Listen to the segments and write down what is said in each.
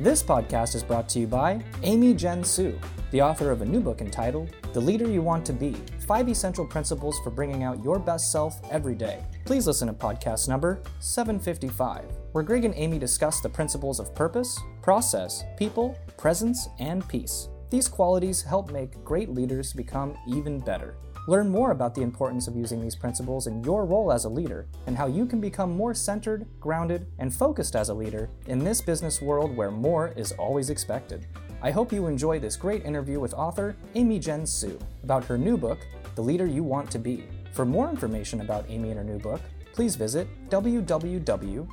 This podcast is brought to you by Amy Jen Su, the author of a new book entitled The Leader You Want to Be Five Essential Principles for Bringing Out Your Best Self Every Day. Please listen to podcast number 755, where Greg and Amy discuss the principles of purpose, process, people, presence, and peace. These qualities help make great leaders become even better. Learn more about the importance of using these principles in your role as a leader and how you can become more centered, grounded, and focused as a leader in this business world where more is always expected. I hope you enjoy this great interview with author Amy Jen Su about her new book, The Leader You Want to Be. For more information about Amy and her new book, please visit www.paravis,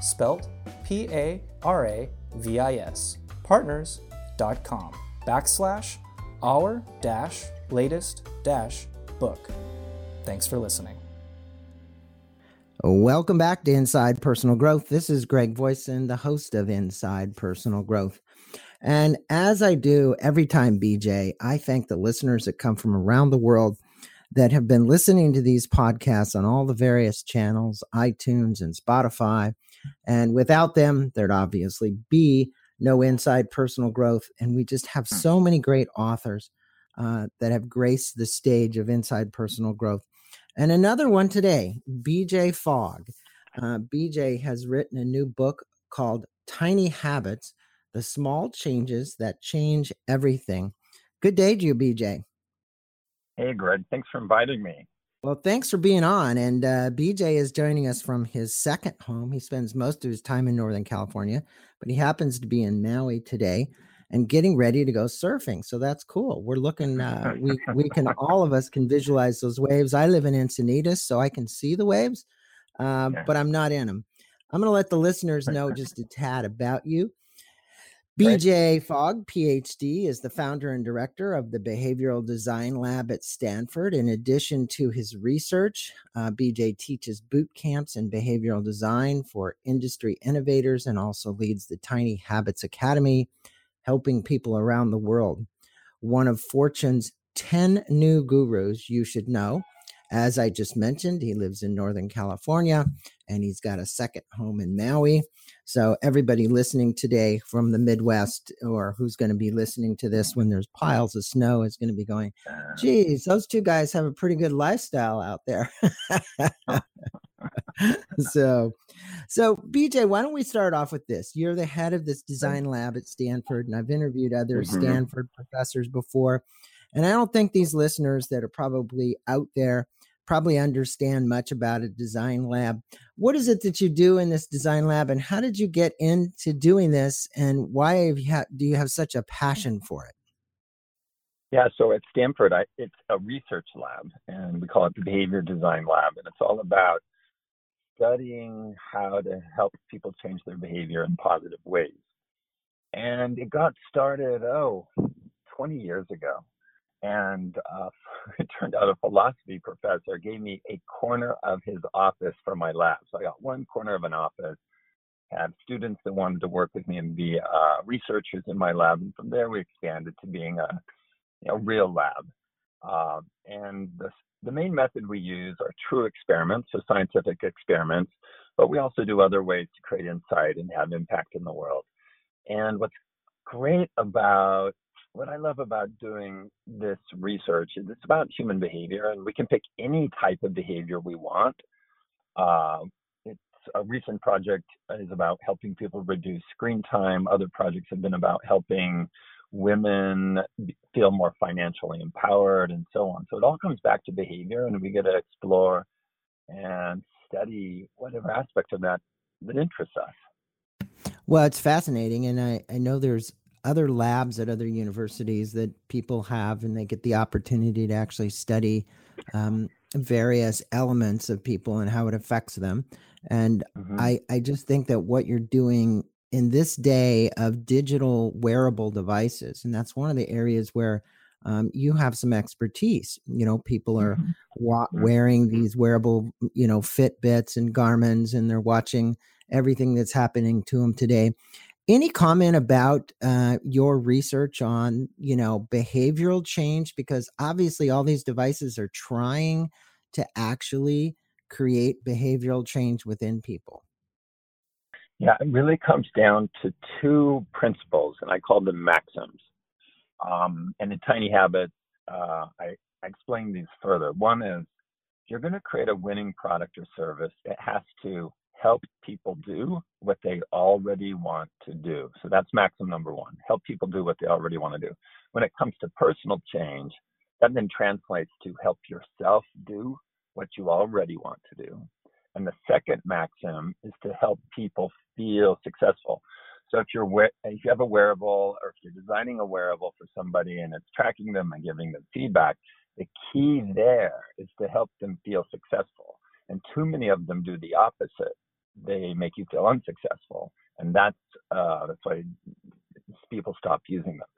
spelt P-A-R-A-V-I-S, partners.com, backslash our dash latest dash book. Thanks for listening. Welcome back to Inside Personal Growth. This is Greg Voisin, the host of Inside Personal Growth. And as I do every time, BJ, I thank the listeners that come from around the world that have been listening to these podcasts on all the various channels, iTunes and Spotify. And without them, there'd obviously be no Inside Personal Growth. And we just have so many great authors uh, that have graced the stage of Inside Personal Growth. And another one today, BJ Fogg. Uh, BJ has written a new book called Tiny Habits The Small Changes That Change Everything. Good day to you, BJ. Hey, Greg. Thanks for inviting me. Well, thanks for being on. And uh, BJ is joining us from his second home. He spends most of his time in Northern California, but he happens to be in Maui today and getting ready to go surfing. So that's cool. We're looking, uh, we, we can, all of us can visualize those waves. I live in Encinitas, so I can see the waves, uh, Okay. but I'm not in them. I'm going to let the listeners know just a tad about you. BJ Fogg, PhD, is the founder and director of the Behavioral Design Lab at Stanford. In addition to his research, uh, BJ teaches boot camps in behavioral design for industry innovators and also leads the Tiny Habits Academy, helping people around the world. One of Fortune's 10 new gurus you should know. As I just mentioned, he lives in Northern California and he's got a second home in Maui. So, everybody listening today from the Midwest or who's going to be listening to this when there's piles of snow is going to be going, Uh, geez, those two guys have a pretty good lifestyle out there. so, so BJ, why don't we start off with this? You're the head of this design lab at Stanford, and I've interviewed other Mhm. Stanford professors before. And I don't think these listeners that are probably out there probably understand much about a design lab. What is it that you do in this design lab, and how did you get into doing this, and why have you ha- do you have such a passion mm-hmm. for it? yeah, so at Stanford, I, it's a research lab, and we call it the Behavior Design Lab, and it's all about studying how to help people change their behavior in positive ways. And it got started, oh, 20 years ago. And uh, it turned out a philosophy professor gave me a corner of his office for my lab. So I got one corner of an office, had students that wanted to work with me and be uh, researchers in my lab. And from there, we expanded to being a you know, real lab. Um, and the, the main method we use are true experiments, so scientific experiments, but we also do other ways to create insight and have impact in the world. And what's great about what I love about doing this research is it's about human behavior, and we can pick any type of behavior we want. Um, it's a recent project is about helping people reduce screen time. Other projects have been about helping women feel more financially empowered and so on. So it all comes back to behavior, and we get to explore and study whatever aspect of that that interests us. Well, it's fascinating, and I, I know there's other labs at other universities that people have, and they get the opportunity to actually study um, various elements of people and how it affects them. And Mhm. I, I just think that what you're doing in this day of digital wearable devices, and that's one of the areas where um, you have some expertise. You know, people are Mhm. wa- Mhm. wearing these wearable, you know, Fitbits and Garmins, and they're watching everything that's happening to them today. Any comment about uh, your research on, you know, behavioral change? Because obviously, all these devices are trying to actually create behavioral change within people. Yeah, it really comes down to two principles, and I call them maxims. Um, and in Tiny Habits, uh, I, I explain these further. One is you're going to create a winning product or service, it has to help people do what they already want to do. So that's maxim number one help people do what they already want to do. When it comes to personal change, that then translates to help yourself do what you already want to do. And the second maxim is to help people feel successful. So if you're if you have a wearable or if you're designing a wearable for somebody and it's tracking them and giving them feedback, the key there is to help them feel successful. And too many of them do the opposite. They make you feel unsuccessful, and that's uh, that's why people stop using them.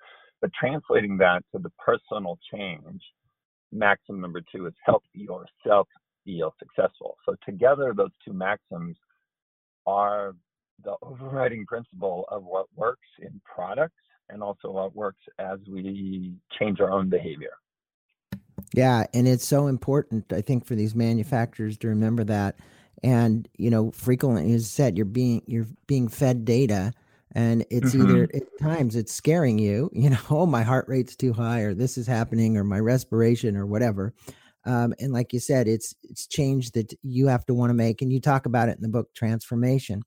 But translating that to the personal change, maxim number two is help yourself feel successful. So together, those two maxims are the overriding principle of what works in products and also what works as we change our own behavior. Yeah, and it's so important, I think, for these manufacturers to remember that. And you know, frequently, as said, you're being you're being fed data, and it's mm-hmm. either at times it's scaring you. You know, oh, my heart rate's too high, or this is happening, or my respiration, or whatever. Um, and like you said, it's it's change that you have to want to make, and you talk about it in the book Transformation.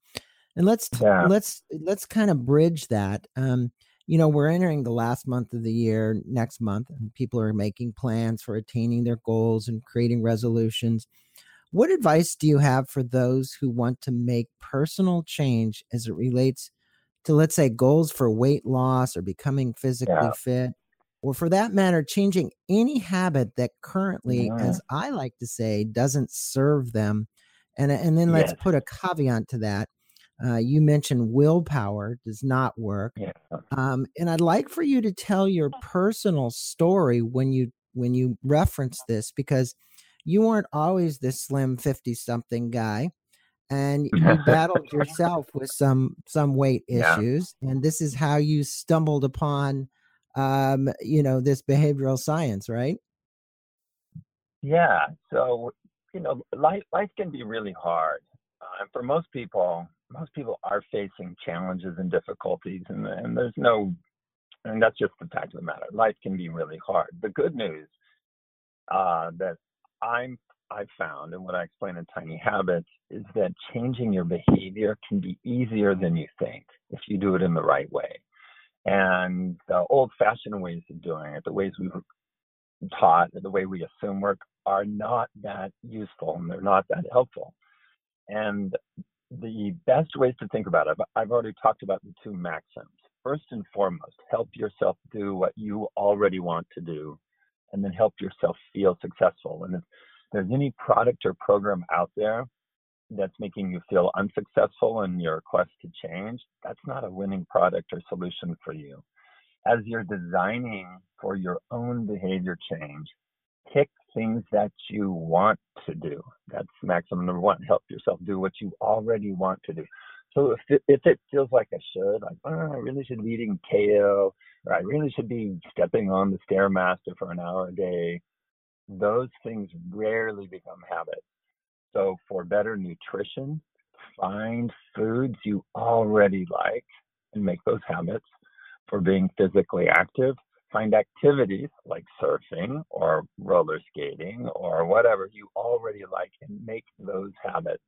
And let's yeah. let's let's kind of bridge that. Um, you know, we're entering the last month of the year next month, and people are making plans for attaining their goals and creating resolutions. What advice do you have for those who want to make personal change as it relates to, let's say, goals for weight loss or becoming physically yeah. fit, or for that matter, changing any habit that currently, yeah. as I like to say, doesn't serve them? And, and then let's yes. put a caveat to that uh, you mentioned willpower does not work, yeah. um, and I'd like for you to tell your personal story when you when you reference this because you weren't always this slim fifty something guy, and you battled yourself with some some weight issues, yeah. and this is how you stumbled upon, um, you know, this behavioral science, right? Yeah. So you know, life life can be really hard, uh, and for most people, most people are facing challenges and difficulties, and, and there's no, and that's just the fact of the matter. Life can be really hard. The good news uh, that I'm I've found, and what I explain in Tiny Habits, is that changing your behavior can be easier than you think if you do it in the right way. And the old-fashioned ways of doing it, the ways we were taught, the way we assume work, are not that useful and they're not that helpful. And the best ways to think about it, I've already talked about the two maxims. First and foremost, help yourself do what you already want to do, and then help yourself feel successful. And if there's any product or program out there that's making you feel unsuccessful in your quest to change, that's not a winning product or solution for you. As you're designing for your own behavior change, pick things that you want to do. That's maximum number one. Help yourself do what you already want to do. So if it, if it feels like I should, like oh, I really should be eating kale, or I really should be stepping on the stairmaster for an hour a day, those things rarely become habits. So for better nutrition, find foods you already like and make those habits. For being physically active, find activities like surfing or roller skating or whatever you already like and make those habits.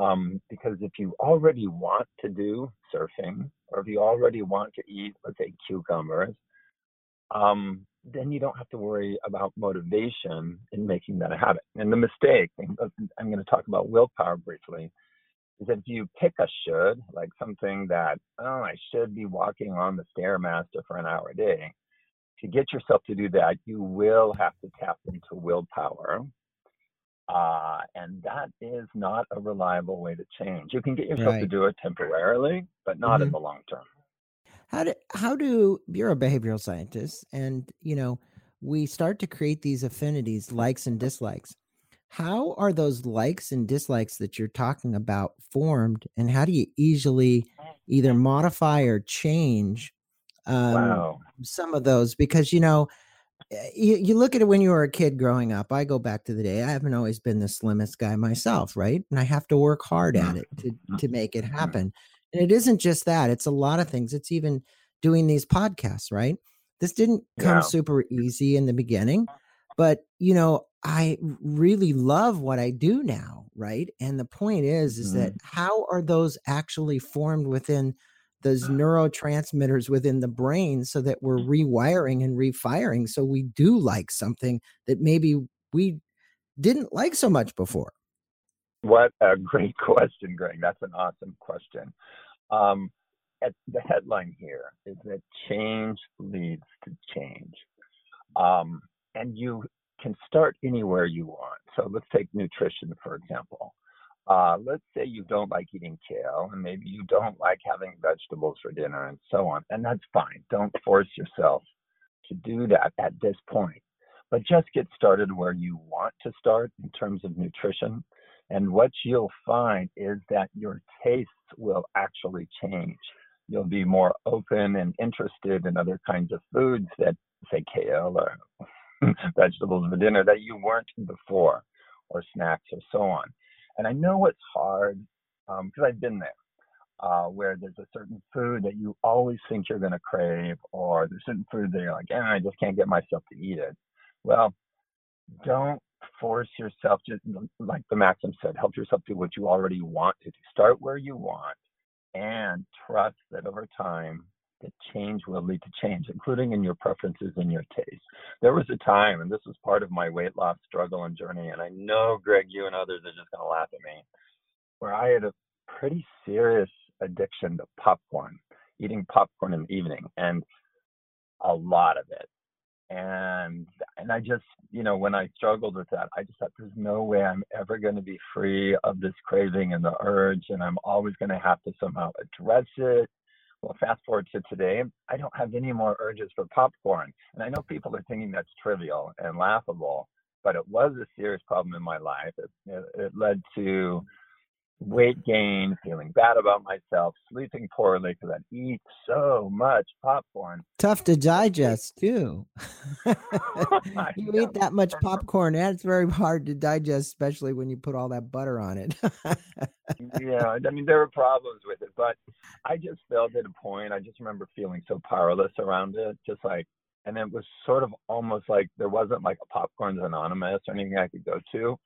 Um, because if you already want to do surfing or if you already want to eat, let's say, cucumbers, um, then you don't have to worry about motivation in making that a habit. And the mistake, I'm going to talk about willpower briefly, is that if you pick a should, like something that, oh, I should be walking on the Stairmaster for an hour a day, to get yourself to do that, you will have to tap into willpower. Uh, and that is not a reliable way to change. You can get yourself right. to do it temporarily, but not mm-hmm. in the long term. How do how do you're a behavioral scientist, and you know we start to create these affinities, likes and dislikes. How are those likes and dislikes that you're talking about formed, and how do you easily either modify or change um, wow. some of those because you know you, you look at it when you were a kid growing up. I go back to the day. I haven't always been the slimmest guy myself, right? And I have to work hard at it to to make it happen. And it isn't just that; it's a lot of things. It's even doing these podcasts, right? This didn't come yeah. super easy in the beginning, but you know, I really love what I do now, right? And the point is, is mm-hmm. that how are those actually formed within those neurotransmitters within the brain so that we're rewiring and refiring so we do like something that maybe we didn't like so much before? What a great question, Greg. That's an awesome question. Um, at the headline here is that change leads to change. Um, and you can start anywhere you want. So let's take nutrition, for example. Uh, let's say you don't like eating kale and maybe you don't like having vegetables for dinner and so on. And that's fine. Don't force yourself to do that at this point. But just get started where you want to start in terms of nutrition. And what you'll find is that your tastes will actually change. You'll be more open and interested in other kinds of foods that, say, kale or vegetables for dinner that you weren't before, or snacks or so on. And I know it's hard because um, I've been there. Uh, where there's a certain food that you always think you're going to crave, or there's certain food that you're like, eh, I just can't get myself to eat it. Well, don't force yourself, just like the maxim said, help yourself do what you already want to do. Start where you want and trust that over time that change will lead to change, including in your preferences and your taste. There was a time, and this was part of my weight loss struggle and journey, and I know, Greg, you and others are just going to laugh at me, where I had a pretty serious addiction to popcorn, eating popcorn in the evening, and a lot of it. And and I just, you know, when I struggled with that, I just thought there's no way I'm ever going to be free of this craving and the urge, and I'm always going to have to somehow address it well, fast forward to today, I don't have any more urges for popcorn. And I know people are thinking that's trivial and laughable, but it was a serious problem in my life. It, it, it led to weight gain, feeling bad about myself, sleeping poorly because I eat so much popcorn. Tough to digest too. you eat that much popcorn, and it's very hard to digest, especially when you put all that butter on it. yeah, I mean there were problems with it, but I just felt at a point. I just remember feeling so powerless around it, just like. And it was sort of almost like there wasn't like a Popcorns Anonymous or anything I could go to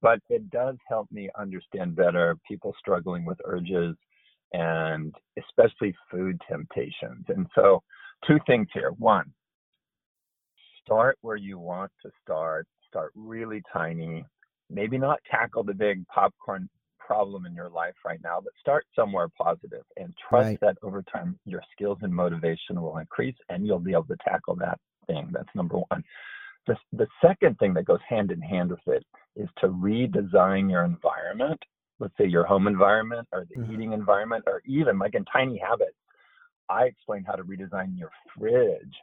but it does help me understand better people struggling with urges and especially food temptations. And so, two things here. One, start where you want to start, start really tiny. Maybe not tackle the big popcorn problem in your life right now, but start somewhere positive and trust right. that over time your skills and motivation will increase and you'll be able to tackle that thing. That's number one. The, the second thing that goes hand in hand with it is to redesign your environment, let's say your home environment or the mm-hmm. eating environment, or even like in tiny habits. I explain how to redesign your fridge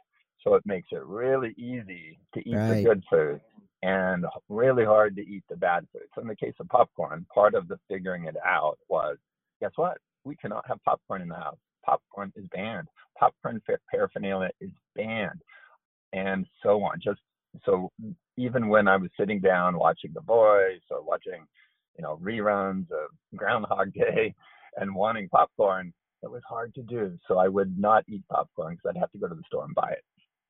so it makes it really easy to eat right. the good food and really hard to eat the bad food. So in the case of popcorn, part of the figuring it out was guess what? We cannot have popcorn in the house. Popcorn is banned. Popcorn paraphernalia is banned, and so on. Just so even when I was sitting down watching The Voice or watching, you know, reruns of Groundhog Day and wanting popcorn, it was hard to do. So I would not eat popcorn because I'd have to go to the store and buy it.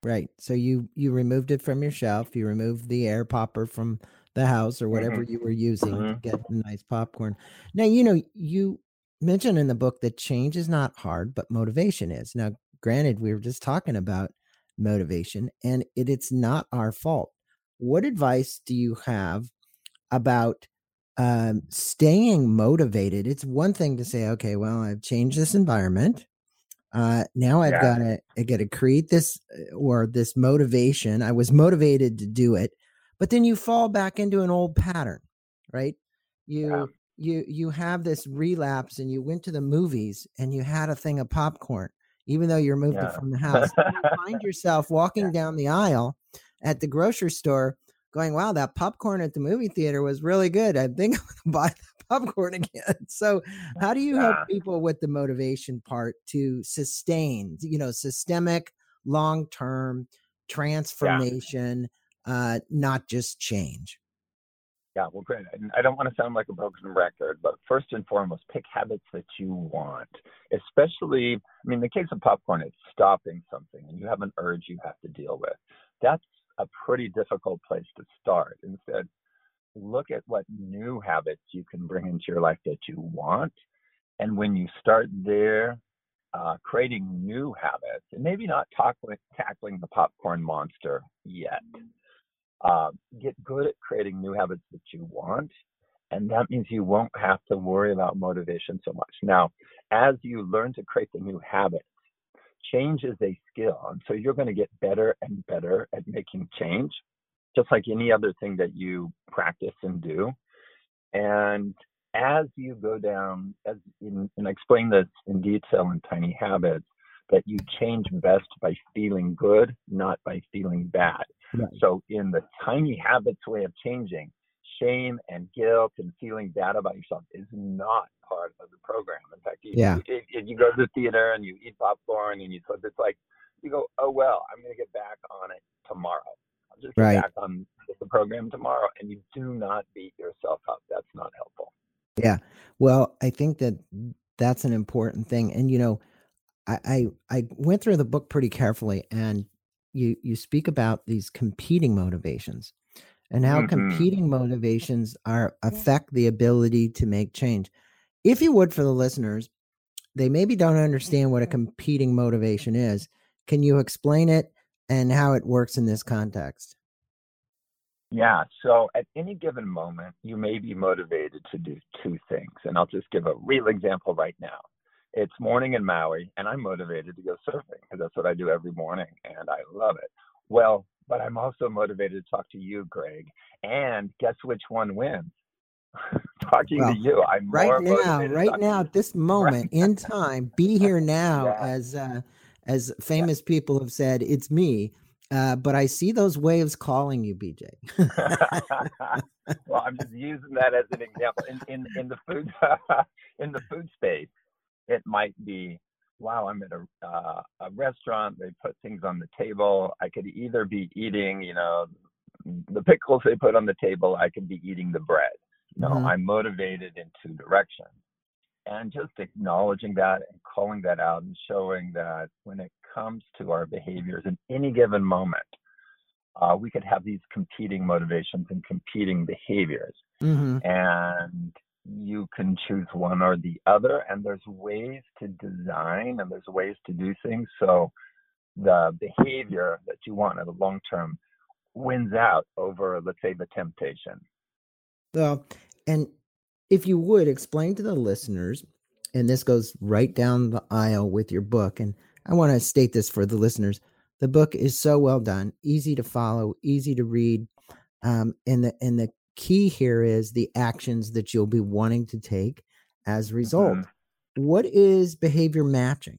Right. So you you removed it from your shelf. You removed the air popper from the house or whatever mm-hmm. you were using mm-hmm. to get nice popcorn. Now you know you mentioned in the book that change is not hard, but motivation is. Now, granted, we were just talking about motivation and it, it's not our fault what advice do you have about um, staying motivated? It's one thing to say, okay, well, I've changed this environment. Uh, now I've yeah. got to I got to create this uh, or this motivation. I was motivated to do it, but then you fall back into an old pattern, right? You yeah. you you have this relapse, and you went to the movies and you had a thing of popcorn, even though you're moved yeah. from the house. you find yourself walking down the aisle at the grocery store going, wow, that popcorn at the movie theater was really good. I think I'm going to buy the popcorn again. So, how do you help people with the motivation part to sustain, you know, systemic, long term transformation, yeah. uh, not just change. Yeah, well, great. I don't want to sound like a broken record, but first and foremost, pick habits that you want. Especially, I mean, in the case of popcorn, it's stopping something and you have an urge you have to deal with. That's a pretty difficult place to start. Instead, look at what new habits you can bring into your life that you want. And when you start there, uh, creating new habits, and maybe not tackling, tackling the popcorn monster yet. Uh, get good at creating new habits that you want, and that means you won't have to worry about motivation so much. Now, as you learn to create the new habits, change is a skill, and so you're going to get better and better at making change, just like any other thing that you practice and do. And as you go down, as in, and I explain this in detail in Tiny Habits, that you change best by feeling good, not by feeling bad. Right. So, in the Tiny Habits way of changing, shame and guilt and feeling bad about yourself is not part of the program. In fact, you, yeah. if, if you go to the theater and you eat popcorn and you it's like you go, oh well, I'm going to get back on it tomorrow. I'll just get right. back on the program tomorrow, and you do not beat yourself up. That's not helpful. Yeah. Well, I think that that's an important thing. And you know, I I, I went through the book pretty carefully and you you speak about these competing motivations and how mm-hmm. competing motivations are affect the ability to make change. If you would for the listeners, they maybe don't understand what a competing motivation is. Can you explain it and how it works in this context? Yeah. So at any given moment, you may be motivated to do two things. And I'll just give a real example right now. It's morning in Maui, and I'm motivated to go surfing because that's what I do every morning, and I love it. Well, but I'm also motivated to talk to you, Greg. And guess which one wins? Talking well, to you. I'm right now, right now, at this moment right. in time, be here now, yeah. as uh, as famous yeah. people have said, it's me. Uh, but I see those waves calling you, BJ. well, I'm just using that as an example. In in, in the food in the food space, it might be, wow, I'm at a uh, a restaurant. They put things on the table. I could either be eating, you know, the pickles they put on the table. I could be eating the bread. You know, mm-hmm. I'm motivated in two directions and just acknowledging that and calling that out and showing that when it comes to our behaviors in any given moment, uh, we could have these competing motivations and competing behaviors. Mm-hmm. And you can choose one or the other. And there's ways to design and there's ways to do things. So the behavior that you want in the long term wins out over, let's say, the temptation. Well, and if you would explain to the listeners, and this goes right down the aisle with your book, and I want to state this for the listeners. The book is so well done, easy to follow, easy to read. Um, and the and the key here is the actions that you'll be wanting to take as a result. Mm-hmm. What is behavior matching?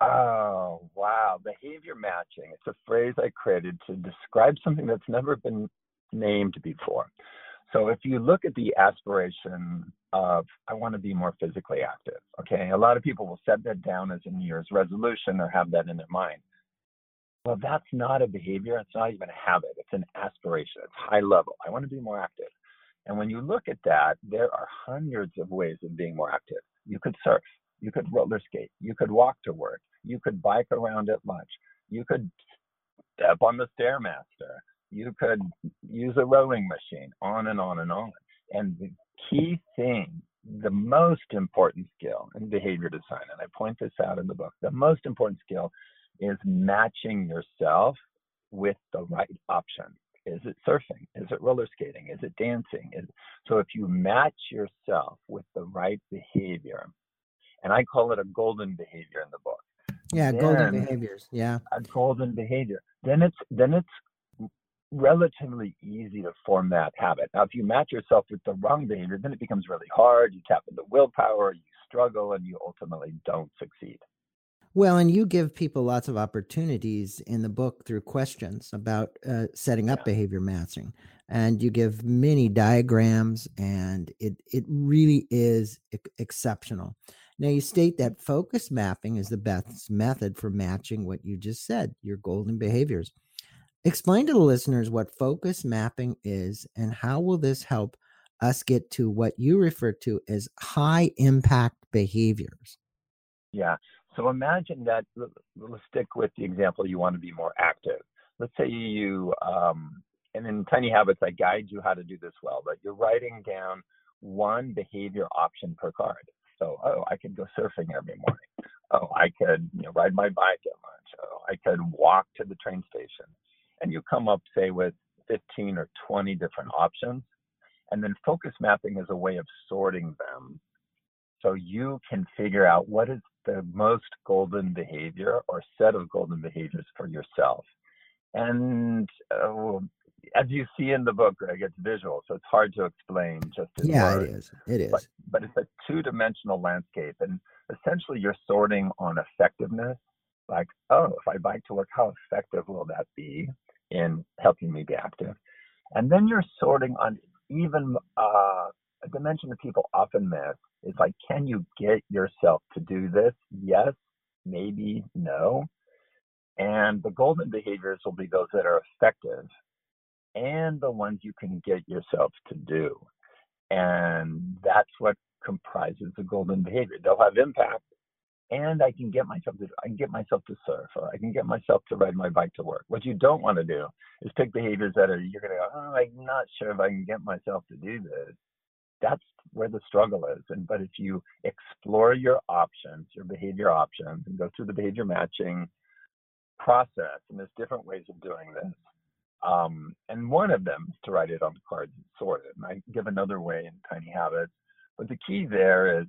Oh, wow. Behavior matching. It's a phrase I created to describe something that's never been named before. So if you look at the aspiration of, I want to be more physically active, okay, a lot of people will set that down as a New Year's resolution or have that in their mind. Well, that's not a behavior. It's not even a habit. It's an aspiration. It's high level. I want to be more active. And when you look at that, there are hundreds of ways of being more active. You could surf. You could roller skate. You could walk to work. You could bike around at lunch. You could step on the Stairmaster you could use a rowing machine, on and on and on. And the key thing, the most important skill in behavior design, and I point this out in the book, the most important skill is matching yourself with the right option. Is it surfing? Is it roller skating? Is it dancing? Is, so if you match yourself with the right behavior, and I call it a golden behavior in the book. Yeah, golden behaviors. Yeah. A golden behavior. Then it's then it's relatively easy to form that habit. Now, if you match yourself with the wrong behavior, then it becomes really hard. You tap into willpower, you struggle, and you ultimately don't succeed. Well, and you give people lots of opportunities in the book through questions about uh, setting up yeah. behavior matching, and you give many diagrams, and it it really is exceptional. Now, you state that focus mapping is the best method for matching what you just said, your golden behaviors. Explain to the listeners what focus mapping is and how will this help us get to what you refer to as high impact behaviors? Yeah. So imagine that, let's stick with the example you want to be more active. Let's say you, um, and in Tiny Habits, I guide you how to do this well, but you're writing down one behavior option per card. So, oh, I could go surfing every morning. Oh, I could you know, ride my bike at lunch. Oh, I could walk to the train station. And you come up, say, with 15 or 20 different options. And then focus mapping is a way of sorting them so you can figure out what is the most golden behavior or set of golden behaviors for yourself. And uh, as you see in the book, Greg, it's visual, so it's hard to explain just in yeah, words. it is. It is. But, but it's a two-dimensional landscape, and essentially you're sorting on effectiveness. Like, oh, if I bike to work, how effective will that be in helping me be active? And then you're sorting on even uh, a dimension that people often miss is like, can you get yourself to do this? Yes, maybe, no. And the golden behaviors will be those that are effective and the ones you can get yourself to do. And that's what comprises the golden behavior. They'll have impact and I can get myself to I can get myself to surf or I can get myself to ride my bike to work. What you don't want to do is pick behaviors that are you're gonna go, oh, I'm not sure if I can get myself to do this. That's where the struggle is. And but if you explore your options, your behavior options, and go through the behavior matching process, and there's different ways of doing this. Um, and one of them is to write it on the cards and sort it. And I give another way in Tiny Habits. But the key there is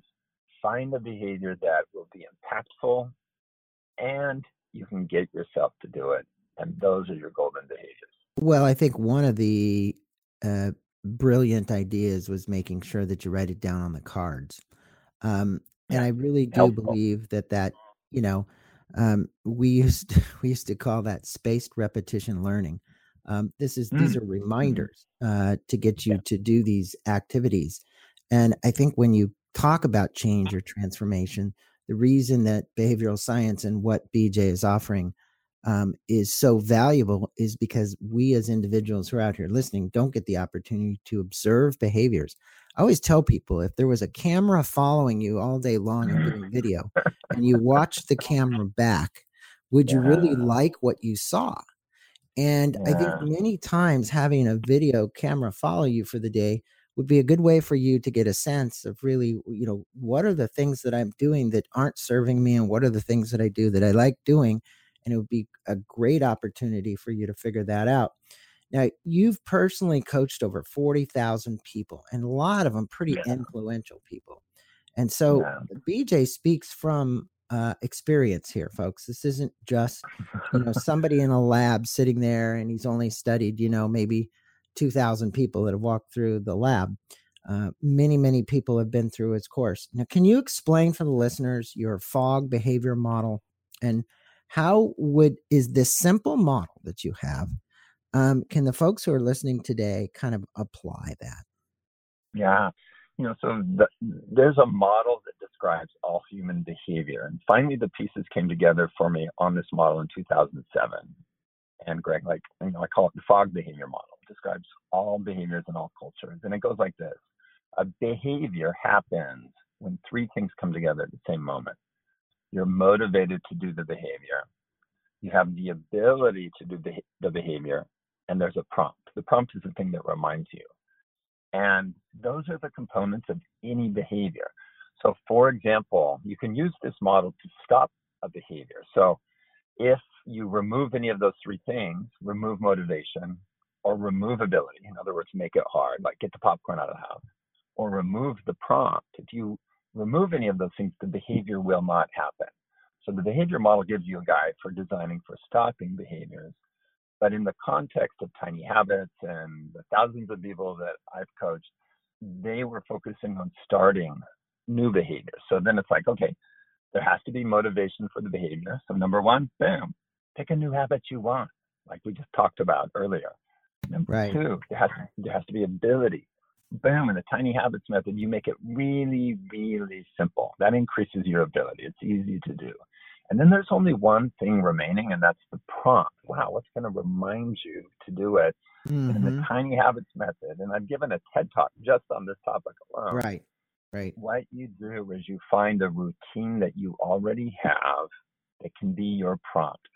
find a behavior that will be impactful and you can get yourself to do it. And those are your golden behaviors. Well, I think one of the uh, brilliant ideas was making sure that you write it down on the cards. Um, and I really do Helpful. believe that that, you know, um, we used to, we used to call that spaced repetition learning. Um, this is mm. these are mm-hmm. reminders uh, to get you yeah. to do these activities. And I think when you talk about change or transformation, the reason that behavioral science and what BJ is offering um, is so valuable is because we as individuals who are out here listening don't get the opportunity to observe behaviors. I always tell people if there was a camera following you all day long and doing video and you watch the camera back, would you really like what you saw? And yeah. I think many times having a video camera follow you for the day would be a good way for you to get a sense of really, you know, what are the things that I'm doing that aren't serving me and what are the things that I do that I like doing. And it would be a great opportunity for you to figure that out. Now, you've personally coached over 40,000 people, and a lot of them pretty yeah. influential people. And so yeah. BJ speaks from uh, experience here, folks. This isn't just, you know, somebody in a lab sitting there and he's only studied, you know, maybe 2,000 people that have walked through the lab. Uh, many, many people have been through his course. Now, can you explain for the listeners your Fogg behavior model and how would is this simple model that you have? Um, can the folks who are listening today kind of apply that? Yeah, you know, so the, there's a model that describes all human behavior, and finally the pieces came together for me on this model in 2007. And Greg, like you know, I call it the Fogg behavior model it describes all behaviors in all cultures. And it goes like this A behavior happens when three things come together at the same moment. You're motivated to do the behavior, you have the ability to do the, the behavior, and there's a prompt. The prompt is the thing that reminds you. And those are the components of any behavior. So, for example, you can use this model to stop a behavior. So, if you remove any of those three things, remove motivation, or removability. In other words, make it hard, like get the popcorn out of the house, or remove the prompt. If you remove any of those things, the behavior will not happen. So the behavior model gives you a guide for designing for stopping behaviors. But in the context of tiny habits and the thousands of people that I've coached, they were focusing on starting new behaviors. So then it's like, okay, there has to be motivation for the behavior. So number one, bam, pick a new habit you want, like we just talked about earlier. Number right. two, there has, there has to be ability. Boom, in the tiny habits method, you make it really, really simple. That increases your ability. It's easy to do. And then there's only one thing remaining, and that's the prompt. Wow, what's going to remind you to do it mm-hmm. in the tiny habits method? And I've given a TED talk just on this topic alone. Right, right. What you do is you find a routine that you already have that can be your prompt.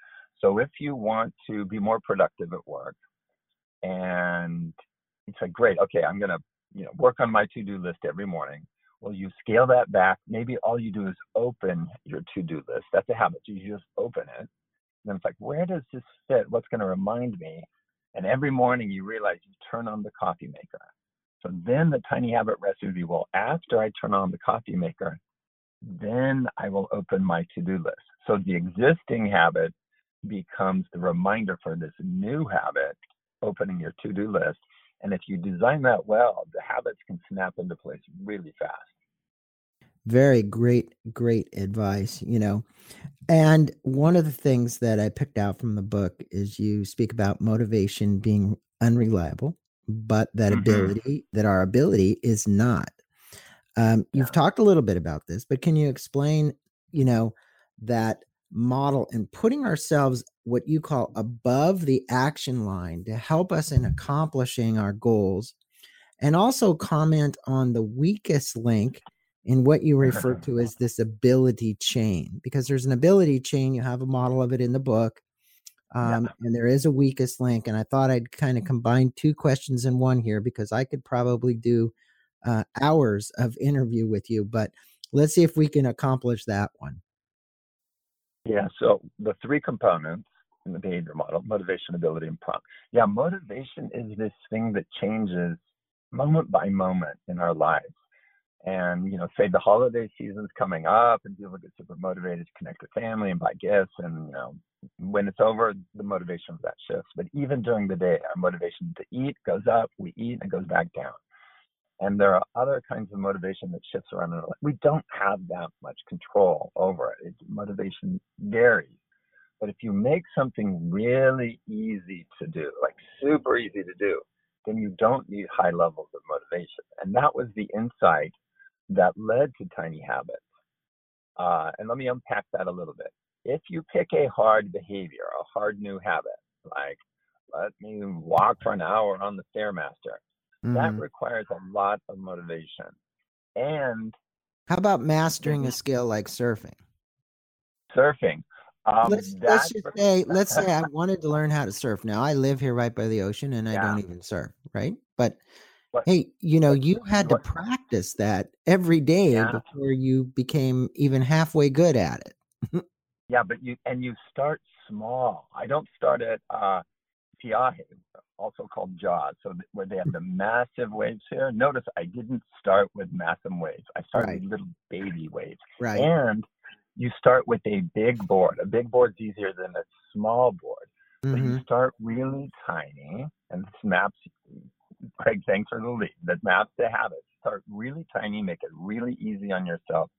So if you want to be more productive at work, and it's like, great, okay, I'm going to you know work on my to-do list every morning well, you scale that back. Maybe all you do is open your to do list. That's a habit. You just open it. And then it's like, where does this fit? What's going to remind me? And every morning you realize you turn on the coffee maker. So then the tiny habit recipe will, after I turn on the coffee maker, then I will open my to do list. So the existing habit becomes the reminder for this new habit, opening your to do list. And if you design that well, the habits can snap into place really fast. Very great great advice you know. And one of the things that i picked out from the book is you speak about motivation being unreliable but that mm-hmm. ability that our ability is not. Um, you've talked a little bit about this but can you explain you know that model and putting ourselves what you call above the action line to help us in accomplishing our goals and also comment on the weakest link in what you refer to as this ability chain because there's an ability chain you have a model of it in the book um, yeah. and there is a weakest link and i thought i'd kind of combine two questions in one here because i could probably do uh, hours of interview with you but let's see if we can accomplish that one yeah so the three components in the behavior model motivation ability and prompt. Yeah motivation is this thing that changes moment by moment in our lives. And you know say the holiday season's coming up and people get super motivated to connect with family and buy gifts and you know when it's over the motivation of that shifts. But even during the day our motivation to eat goes up we eat and it goes back down and there are other kinds of motivation that shifts around we don't have that much control over it motivation varies but if you make something really easy to do like super easy to do then you don't need high levels of motivation and that was the insight that led to tiny habits. Uh, and let me unpack that a little bit. If you pick a hard behavior, a hard new habit, like let me walk for an hour on the Stairmaster, mm-hmm. that requires a lot of motivation. And how about mastering a skill like surfing? Surfing. Um, let's, let's just say, let's say I wanted to learn how to surf. Now I live here right by the ocean, and I yeah. don't even surf, right? But Hey, you know, you had to practice that every day yeah. before you became even halfway good at it. yeah, but you and you start small. I don't start at uh Pe'ahi, also called Jaws, so where they have the massive waves here. Notice I didn't start with massive waves. I started right. with little baby waves. Right. And you start with a big board. A big board's easier than a small board. Mm-hmm. So you start really tiny, and this maps Greg, thanks for the lead. That maps the habits. Start really tiny, make it really easy on yourself.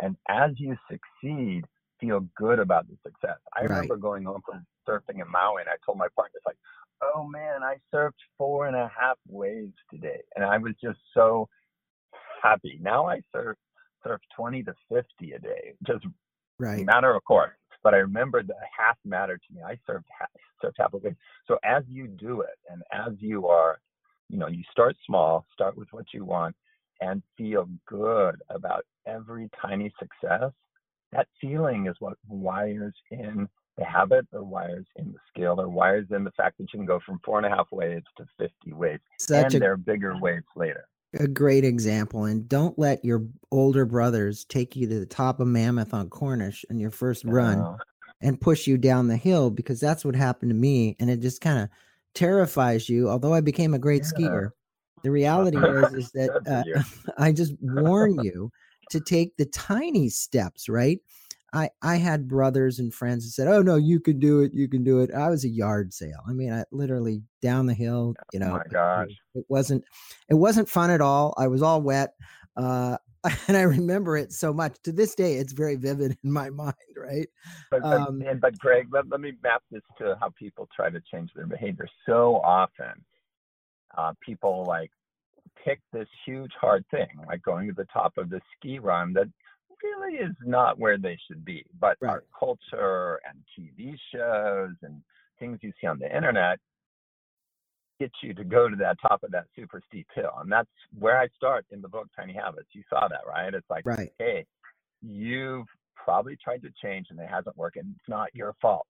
And as you succeed, feel good about the success. I right. remember going home from surfing in Maui and I told my partner, it's like, oh man, I surfed four and a half waves today. And I was just so happy. Now I surf surf 20 to 50 a day, just right. matter of course. But I remember the half mattered to me. I surfed half, surfed half a wave. So as you do it and as you are you know, you start small, start with what you want, and feel good about every tiny success. That feeling is what wires in the habit or wires in the skill or wires in the fact that you can go from four and a half waves to 50 waves. Such and a, there are bigger waves later. A great example. And don't let your older brothers take you to the top of Mammoth on Cornice in your first run uh, and push you down the hill because that's what happened to me. And it just kind of terrifies you, although I became a great yeah. skier, the reality is is that uh, I just warn you to take the tiny steps, right? I I had brothers and friends that said, "Oh no, you can do it, you can do it." I was a yard sale. I mean, I literally down the hill, you oh know. Oh my gosh. It wasn't it wasn't fun at all. I was all wet. Uh and I remember it so much. To this day, it's very vivid in my mind, right? But, but, um, and, but Greg, let, let me map this to how people try to change their behavior. So often, uh, people like pick this huge hard thing, like going to the top of the ski run that really is not where they should be. But right. our culture and TV shows and things you see on the internet get you to go to that top of that super steep hill. And that's where I start in the book, Tiny Habits. You saw that, right? It's like, right. hey, you've probably tried to change and it hasn't worked and it's not your fault.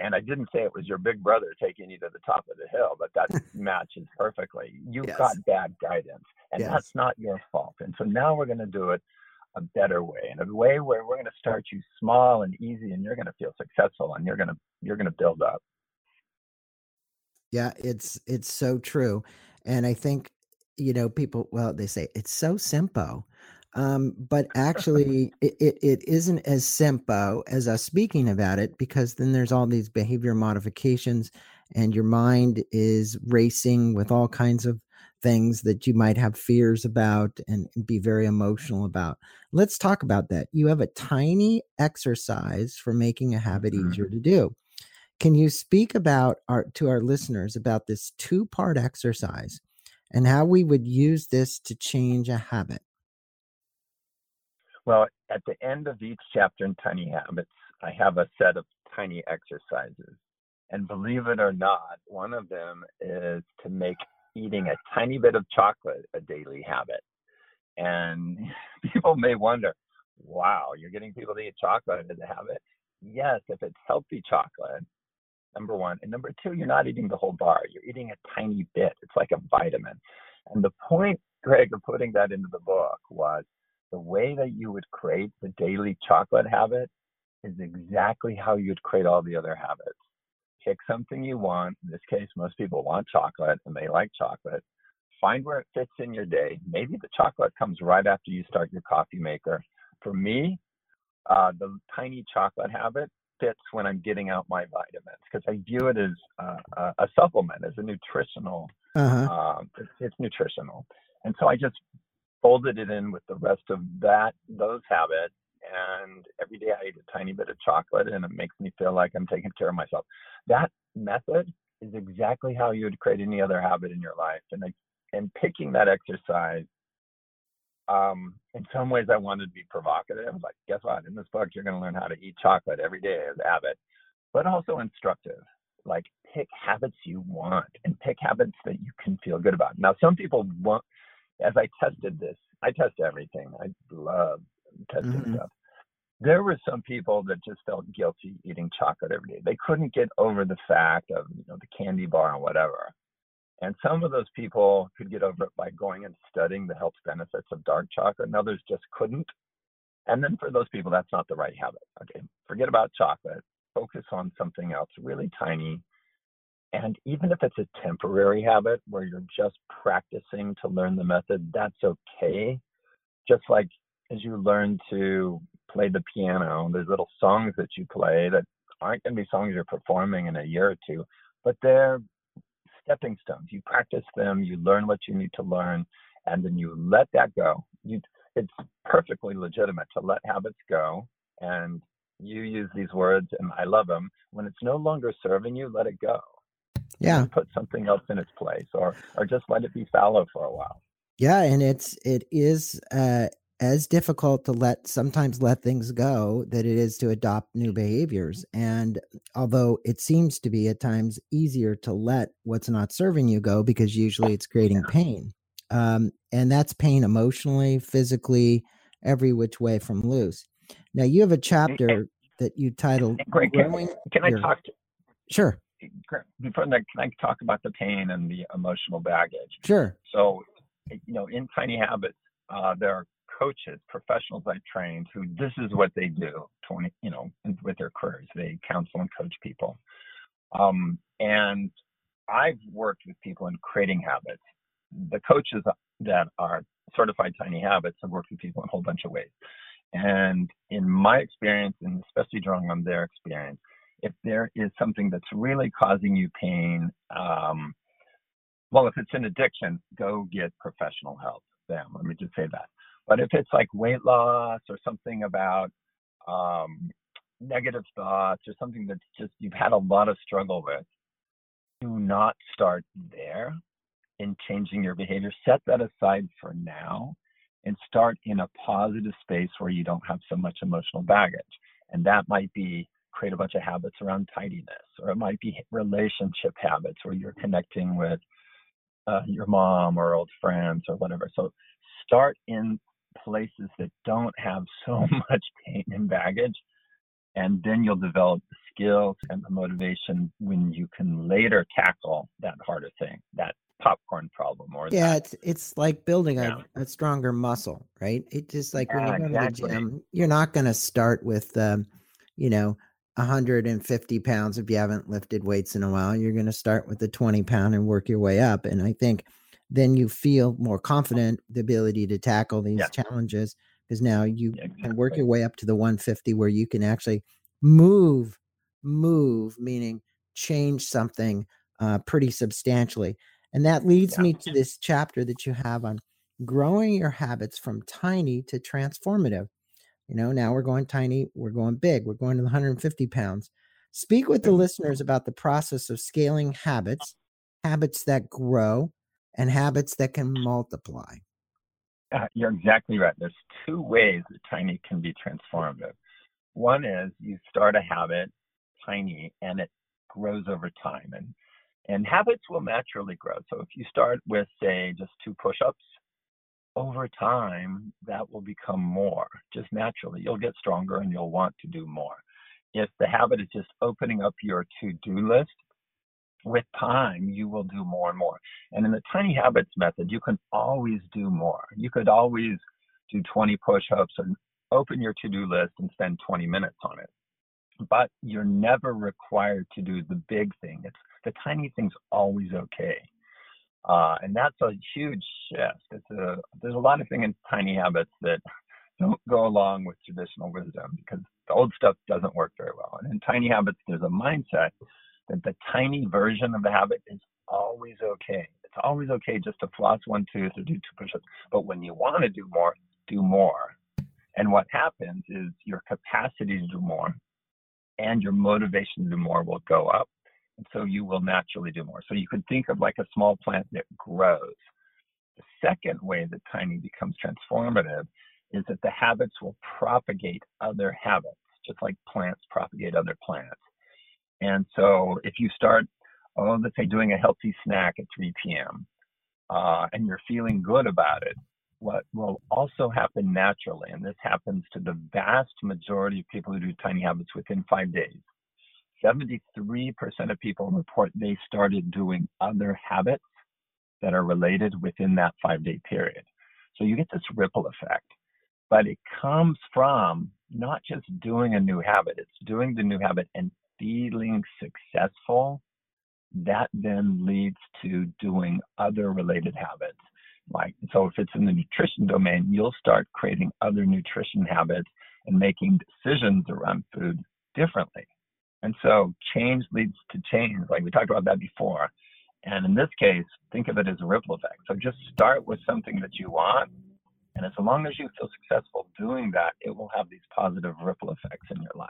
And I didn't say it was your big brother taking you to the top of the hill, but that matches perfectly. You yes. got bad guidance and yes. that's not your fault. And so now we're going to do it a better way and a way where we're going to start you small and easy and you're going to feel successful and you're going to you're going to build up. Yeah it's it's so true and i think you know people well they say it's so simple um, but actually it, it, it isn't as simple as us speaking about it because then there's all these behavior modifications and your mind is racing with all kinds of things that you might have fears about and be very emotional about. Let's talk about that. You have a tiny exercise for making a habit mm-hmm. easier to do. Can you speak about our to our listeners about this two-part exercise and how we would use this to change a habit? Well, at the end of each chapter in Tiny Habits, I have a set of tiny exercises. And believe it or not, one of them is to make eating a tiny bit of chocolate a daily habit. And people may wonder, wow, you're getting people to eat chocolate as a habit? Yes, if it's healthy chocolate, number one. And number two, you're not eating the whole bar, you're eating a tiny bit. It's like a vitamin. And the point, Greg, of putting that into the book was the way that you would create the daily chocolate habit is exactly how you'd create all the other habits pick something you want. In this case, most people want chocolate and they like chocolate. Find where it fits in your day. Maybe the chocolate comes right after you start your coffee maker. For me, uh, the tiny chocolate habit fits when I'm getting out my vitamins because I view it as uh, a supplement, as a nutritional. Uh-huh. Um, it's, it's nutritional, and so I just folded it in with the rest of that those habits and every day I eat a tiny bit of chocolate and it makes me feel like I'm taking care of myself. That method is exactly how you would create any other habit in your life. And I, and picking that exercise, um, in some ways I wanted to be provocative. I was like, guess what? In this book, you're going to learn how to eat chocolate every day as a habit, but also instructive. Like pick habits you want and pick habits that you can feel good about. Now, some people want, as I tested this, I test everything. I love testing mm-hmm. stuff there were some people that just felt guilty eating chocolate every day. They couldn't get over the fact of you know the candy bar and whatever. And some of those people could get over it by going and studying the health benefits of dark chocolate, and others just couldn't. And then for those people, that's not the right habit. Okay, forget about chocolate. Focus on something else really tiny. And even if it's a temporary habit where you're just practicing to learn the method, that's okay. Just like as you learn to play the piano, there's little songs that you play that aren't going to be songs you're performing in a year or two, but they're stepping stones. You practice them, you learn what you need to learn, and then you let that go. You, it's perfectly legitimate to let habits go. And you use these words, and I love them. When it's no longer serving you, let it go. Yeah. Put something else in its place, or or just let it be fallow for a while. Yeah, and it's it is uh, as difficult to let sometimes let things go that it is to adopt new behaviors and although it seems to be at times easier to let what's not serving you go because usually it's creating pain um, and that's pain emotionally physically every which way from loose. Now you have a chapter that you titled Greg, can, can i talk to, sure. Before that can i talk about the pain and the emotional baggage? Sure. So you know in tiny habits uh, there are coaches, professionals I trained who this is what they do 20, you know, with their careers. They counsel and coach people. Um, and I've worked with people in creating habits. The coaches that are certified tiny habits have worked with people in a whole bunch of ways. And in my experience, and especially drawing on their experience, if there is something that's really causing you pain, um, well, if it's an addiction, go get professional help. Them. Let me just say that. But if it's like weight loss or something about um, negative thoughts or something that's just you've had a lot of struggle with, do not start there. in changing your behavior, set that aside for now and start in a positive space where you don't have so much emotional baggage. And that might be create a bunch of habits around tidiness, or it might be relationship habits where you're connecting with uh, your mom or old friends or whatever. So start in places that don't have so much pain and baggage, and then you'll develop the skills and the motivation when you can later tackle that harder thing, that popcorn problem or yeah that, it's it's like building Yeah. a, a stronger muscle right it just like when you go exactly. to the gym you're not going to start with um, you know 150 pounds if you haven't lifted weights in a while you're going to start with the 20 pound and work your way up and i think then you feel more confident the ability to tackle these Yeah. challenges because now you Yeah, can work your way up to the 150 where you can actually move move meaning change something uh, pretty substantially. And that leads Yeah. me to this chapter that you have on growing your habits from tiny to transformative. You know now we're going tiny we're going big we're going to the 150 pounds. Speak with the listeners about the process of scaling habits habits that grow and habits that can multiply Uh, you're exactly right. There's two ways that tiny can be transformative. One is you start a habit tiny and it grows over time and and habits will naturally grow. So if you start with say just two push-ups, over time that will become more just naturally. You'll get stronger and you'll want to do more. If the habit is just opening up your to-do list, with time you will do more and more. And in the tiny habits method, you can always do more. You could always do 20 push-ups and open your to-do list and spend 20 minutes on it. But you're never required to do the big thing. It's the tiny thing's always okay. Uh, and that's a huge shift. It's a, there's a lot of things in tiny habits that don't go along with traditional wisdom because the old stuff doesn't work very well. And in tiny habits, there's a mindset that the tiny version of the habit is always okay. It's always okay just to floss one tooth or do two push-ups. But when you want to do more, do more. And what happens is your capacity to do more and your motivation to do more will go up. And so you will naturally do more. So you could think of like a small plant that grows. The second way that tiny becomes transformative is that the habits will propagate other habits, just like plants propagate other plants. And so if you start, oh, let's say doing a healthy snack at 3 p.m., uh, and you're feeling good about it, what will also happen naturally, and this happens to the vast majority of people who do tiny habits within five days, 73% of people report they started doing other habits that are related within that five day period. So you get this ripple effect, but it comes from not just doing a new habit, it's doing the new habit and feeling successful. That then leads to doing other related habits. Like, so if it's in the nutrition domain, you'll start creating other nutrition habits and making decisions around food differently. And so change leads to change. Like we talked about that before. And in this case, think of it as a ripple effect. So just start with something that you want. And as long as you feel successful doing that, it will have these positive ripple effects in your life.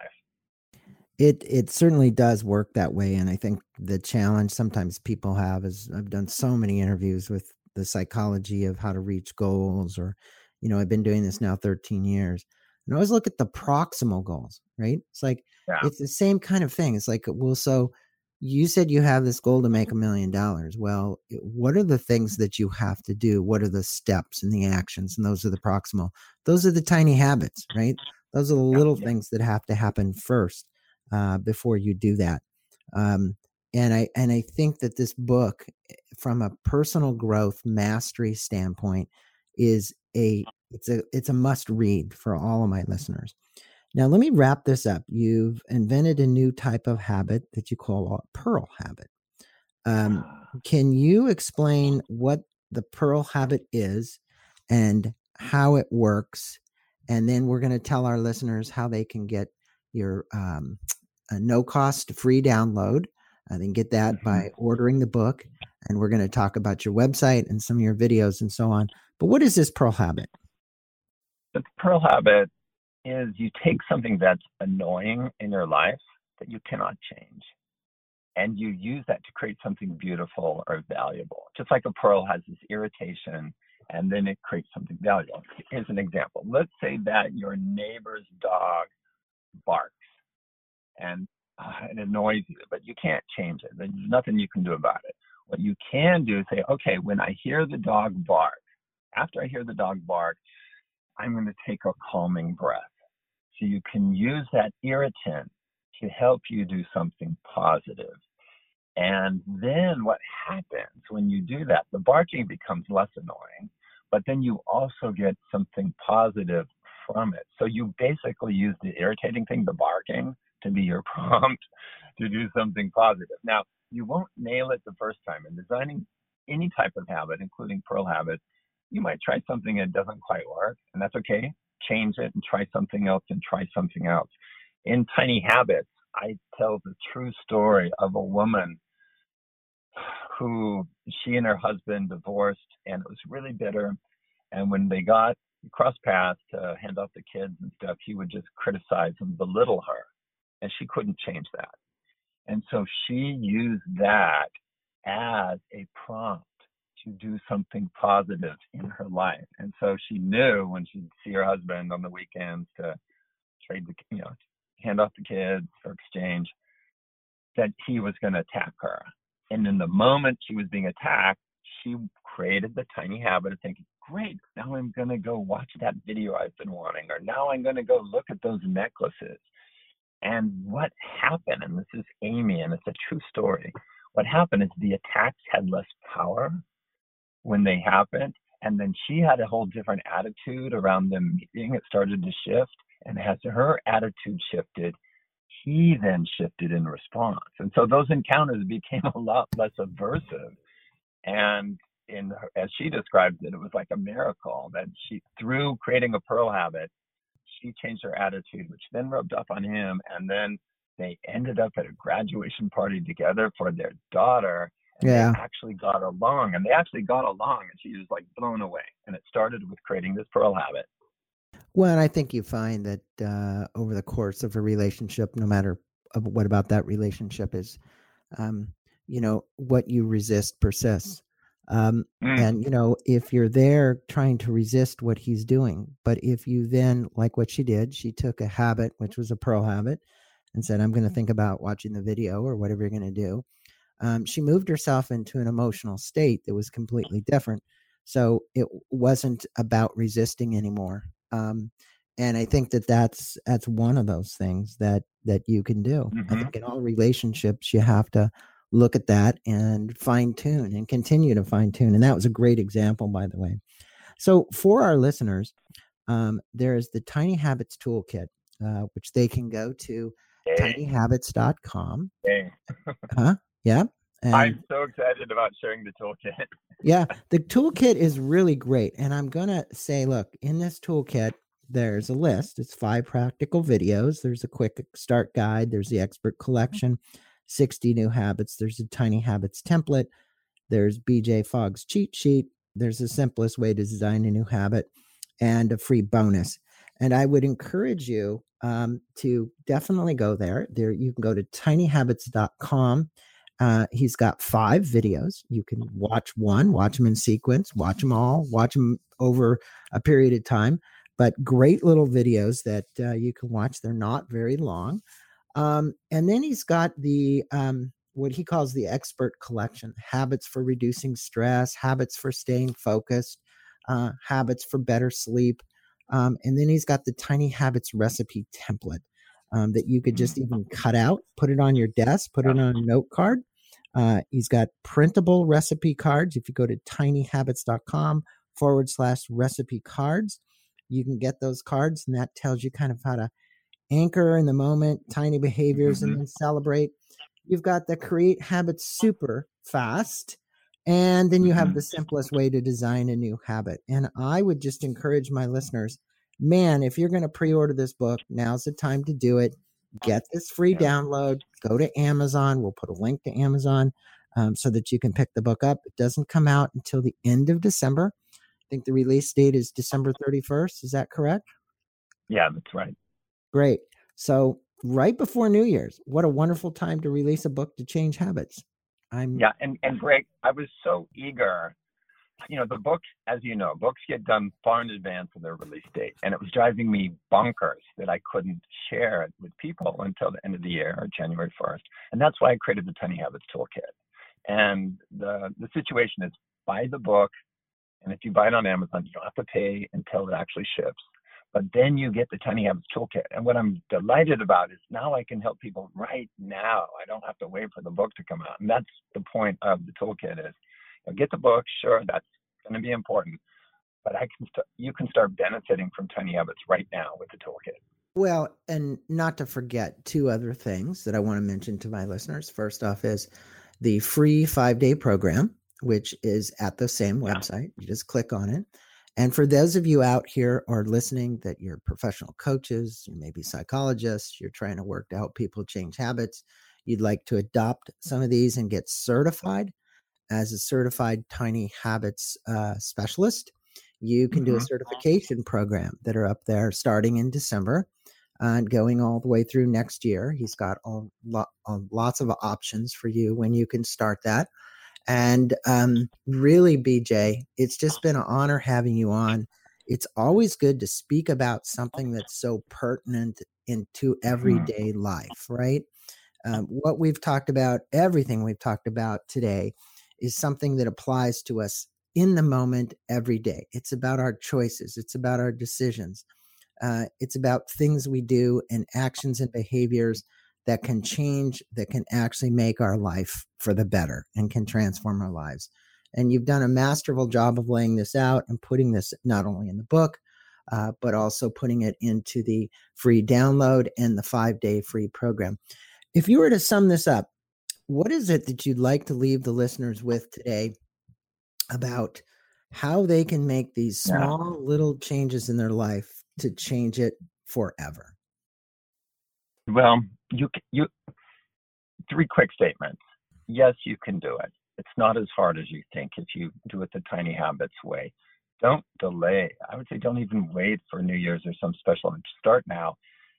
It it certainly does work that way and i think the challenge sometimes people have is i've done so many interviews with the psychology of how to reach goals or you know i've been doing this now 13 years and i always look at the proximal goals right? It's like Yeah. it's the same kind of thing it's like well so you said you have this goal to make a million dollars well what are the things that you have to do? What are the steps and the actions? And those are the proximal those are the tiny habits right? Those are the little yeah. things that have to happen first uh, before you do that. Um, and I and I think that this book, eh, from a personal growth mastery standpoint, is a it's a it's a must read for all of my listeners. Now let me wrap this up. You've invented a new type of habit that you call a pearl habit. Um, can you explain what the pearl habit is and how it works? And then we're going to tell our listeners how they can get your um, a no cost free download. Uh, they can get that Mhm. by ordering the book. And we're going to talk about your website and some of your videos and so on. But what is this pearl habit? The pearl habit is you take something that's annoying in your life that you cannot change and you use that to create something beautiful or valuable. Just like a pearl has this irritation and then it creates something valuable. Here's an example. Let's say that your neighbor's dog barks and uh, it annoys you, but you can't change it. There's nothing you can do about it. What you can do is say, okay, when I hear the dog bark, after I hear the dog bark, I'm going to take a calming breath. So you can use that irritant to help you do something positive. And then what happens when you do that, the barking becomes less annoying, but then you also get something positive from it. So you basically use the irritating thing, the barking, to be your prompt to do something positive. Now, you won't nail it the first time. In designing any type of habit, including Pearl habits, you might try something that doesn't quite work, and that's okay. Change it and try something else and try something else. In Tiny Habits, I tell the true story of a woman who she and her husband divorced, and it was really bitter. And when they got cross paths to hand off the kids and stuff, he would just criticize and belittle her, and she couldn't change that. And so she used that as a prompt to do something positive in her life. And so she knew when she'd see her husband on the weekends to trade the, you know, hand off the kids or exchange, that he was going to attack her. And in the moment she was being attacked, she created the tiny habit of thinking, great, now I'm going to go watch that video I've been wanting, or now I'm going to go look at those necklaces. And what happened, and this is Amy, and it's a true story, what happened is the attacks had less power when they happened. And then she had a whole different attitude around the meeting. It started to shift. And as her attitude shifted, he then shifted in response. And so those encounters became a lot less aversive. And in as she described it, it was like a miracle that she through creating a pearl habit, she changed her attitude, which then rubbed off on him. And then they ended up at a graduation party together for their daughter. yeah. They actually got along and they actually got along and she was like blown away. And it started with creating this pearl habit. Well, and I think you find that uh, over the course of a relationship, no matter what about that relationship is, um, you know, what you resist persists. Um, Mm. and you know, if you're there trying to resist what he's doing, but if you then, like what she did, she took a habit, which was a pearl habit, and said, "I'm going to think about watching the video or whatever you're going to do." Um, she moved herself into an emotional state that was completely different. So it wasn't about resisting anymore. Um, and I think that that's that's one of those things that that you can do. I Mhm. think in all relationships you have to look at that and fine tune and continue to fine tune. And that was a great example, by the way. So for our listeners, um, there is the Tiny Habits Toolkit, uh, which they can go to tinyhabits.com. Huh? Yeah. And I'm so excited about sharing the toolkit. yeah, the toolkit is really great. And I'm going to say, look, in this toolkit, there's a list. It's five practical videos. There's a quick start guide. There's the expert collection, 60 new habits. There's a tiny habits template. There's BJ Fogg's cheat sheet. There's the simplest way to design a new habit and a free bonus. And I would encourage you um, to definitely go there. There, you can go to tinyhabits.com. Uh, he's got five videos. You can watch one, watch them in sequence, watch them all, watch them over a period of time. But great little videos that uh, you can watch. They're not very long. Um, and then he's got the um, what he calls the expert collection habits for reducing stress, habits for staying focused, uh, habits for better sleep. Um, and then he's got the tiny habits recipe template um, that you could just even cut out, put it on your desk, put it on a note card. Uh, he's got printable recipe cards. If you go to tinyhabits.com forward slash recipe cards, you can get those cards, and that tells you kind of how to anchor in the moment, tiny behaviors, and then celebrate. You've got the create habits super fast. And then you have Mhm. the simplest way to design a new habit. And I would just encourage my listeners man, if you're going to pre order this book, now's the time to do it. Get this free download. Go to Amazon. We'll put a link to Amazon um, so that you can pick the book up. It doesn't come out until the end of December. I think the release date is December 31st. Is that correct? Yeah, that's right. Great. So right before New Year's. What a wonderful time to release a book to change habits. I'm yeah, and and Greg, I was so eager. You know, the books, as you know, books get done far in advance of their release date, and it was driving me bonkers that I couldn't share it with people until the end of the year or January 1st. And that's why I created the Tiny Habits Toolkit. And the the situation is buy the book, and if you buy it on Amazon, you don't have to pay until it actually ships. But then you get the Tiny Habits Toolkit. And what I'm delighted about is now I can help people right now. I don't have to wait for the book to come out. And that's the point of the toolkit is you know, get the book, sure, that's going to be important. But I can st- you can start benefiting from Tiny Habits right now with the toolkit. Well, and not to forget two other things that I want to mention to my listeners. First off is the free five day program, which is at the same website. You just click on it. And for those of you out here or listening that you're professional coaches, you may be psychologists, you're trying to work to help people change habits, you'd like to adopt some of these and get certified as a certified tiny habits uh, specialist, you can mm-hmm. do a mm-hmm. certification program that are up there starting in December and going all the way through next year. He's got all, lots of options for you when you can start that. And um, really, BJ, it's just been an honor having you on. It's always good to speak about something that's so pertinent into mm-hmm. everyday life, right? Um, what we've talked about, everything we've talked about today, is something that applies to us in the moment every day. It's about our choices, it's about our decisions, uh, it's about things we do and actions and behaviors that can change, that can actually make our life for the better and can transform our lives. And you've done a masterful job of laying this out and putting this not only in the book, uh, but also putting it into the free download and the five day free program. If you were to sum this up, what is it that you'd like to leave the listeners with today about how they can make these small yeah. little changes in their life to change it forever? Well, you you three quick statements. Yes, you can do it. It's not as hard as you think if you do it the tiny habits way. Don't delay. I would say don't even wait for New Year's or some special. Start now.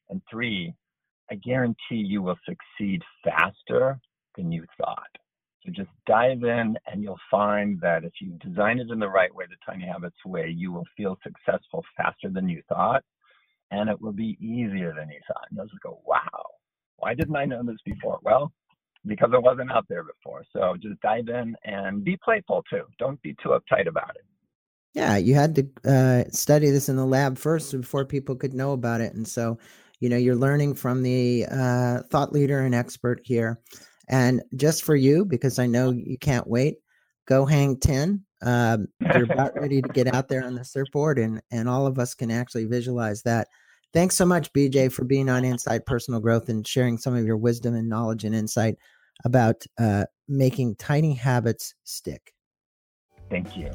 And three, I guarantee you will succeed faster than you thought. So just dive in and you'll find that if you design it in the right way, the tiny habits way, you will feel successful faster than you thought. And it will be easier than you thought. And just go, wow, why didn't I know this before? Well, because it wasn't out there before. So just dive in and be playful too. Don't be too uptight about it. Yeah, you had to uh, study this in the lab first before people could know about it. And so, you know, you're learning from the uh, thought leader and expert here. And just for you, because I know you can't wait, go hang 10. Um, you're about ready to get out there on the surfboard, and, and all of us can actually visualize that Thanks so much, BJ, for being on Inside Personal Growth and sharing some of your wisdom and knowledge and insight about uh, making tiny habits stick. Thank you.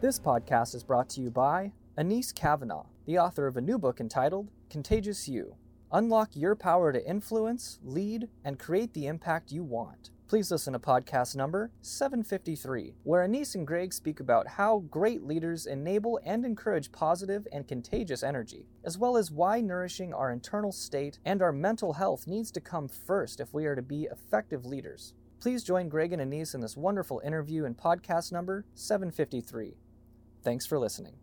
This podcast is brought to you by Anese Cavanaugh, the author of a new book entitled Contagious You Unlock your power to influence, lead, and create the impact you want. Please listen to podcast number 753, where Anese and Greg speak about how great leaders enable and encourage positive and contagious energy, as well as why nourishing our internal state and our mental health needs to come first if we are to be effective leaders. Please join Greg and Anese in this wonderful interview in podcast number 753. Thanks for listening.